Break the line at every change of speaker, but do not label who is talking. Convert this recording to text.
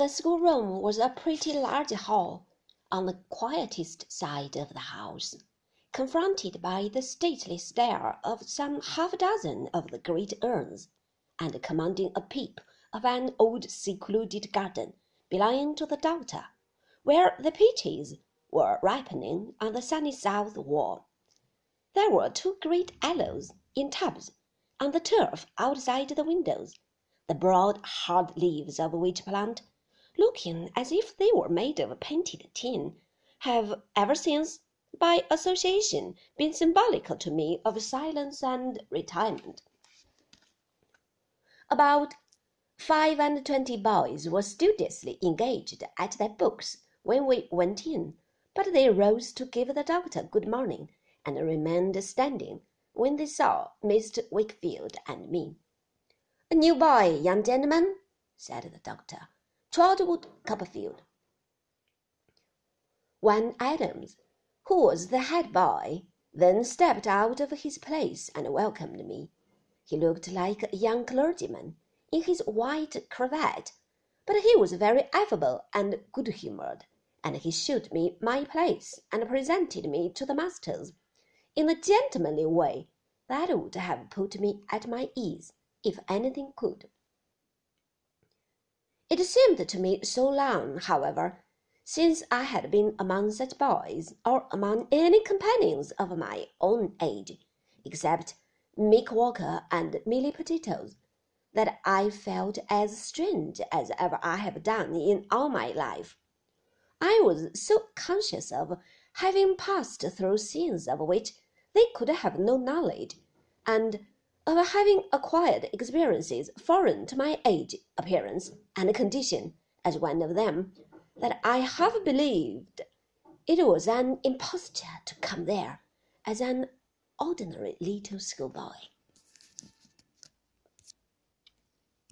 The schoolroom was a pretty large hall, on the quietest side of the house, confronted by the stately stare of some half dozen of the great urns, and commanding a peep of an old secluded garden belonging to the doctor, where the peaches were ripening on the sunny south wall. There were two great aloes in tubs on the turf outside the windows, the broad hard leaves of which plant looking as if they were made of painted tin, have ever since, by association, been symbolical to me of silence and retirement. About five and twenty boys were studiously engaged at their books when we went in, but they rose to give the doctor good morning, and remained standing when they saw Mr. Wickfield and me. "A new boy, young gentlemen," said the doctor. Trotwood Copperfield. One Adams, who was the head boy, then stepped out of his place and welcomed me. He looked like a young clergyman in his white cravat, but he was very affable and good humoured, and he showed me my place and presented me to the masters in a gentlemanly way that would have put me at my ease if anything could. It seemed to me so long, however, since I had been among such boys, or among any companions of my own age, except Mick Walker and Mealy Potatoes, that I felt as strange as ever I have done in all my life. I was so conscious of having passed through scenes of which they could have no knowledge, and of having acquired experiences foreign to my age, appearance, and condition as one of them, that I half believed it was an imposture to come there as an ordinary little schoolboy.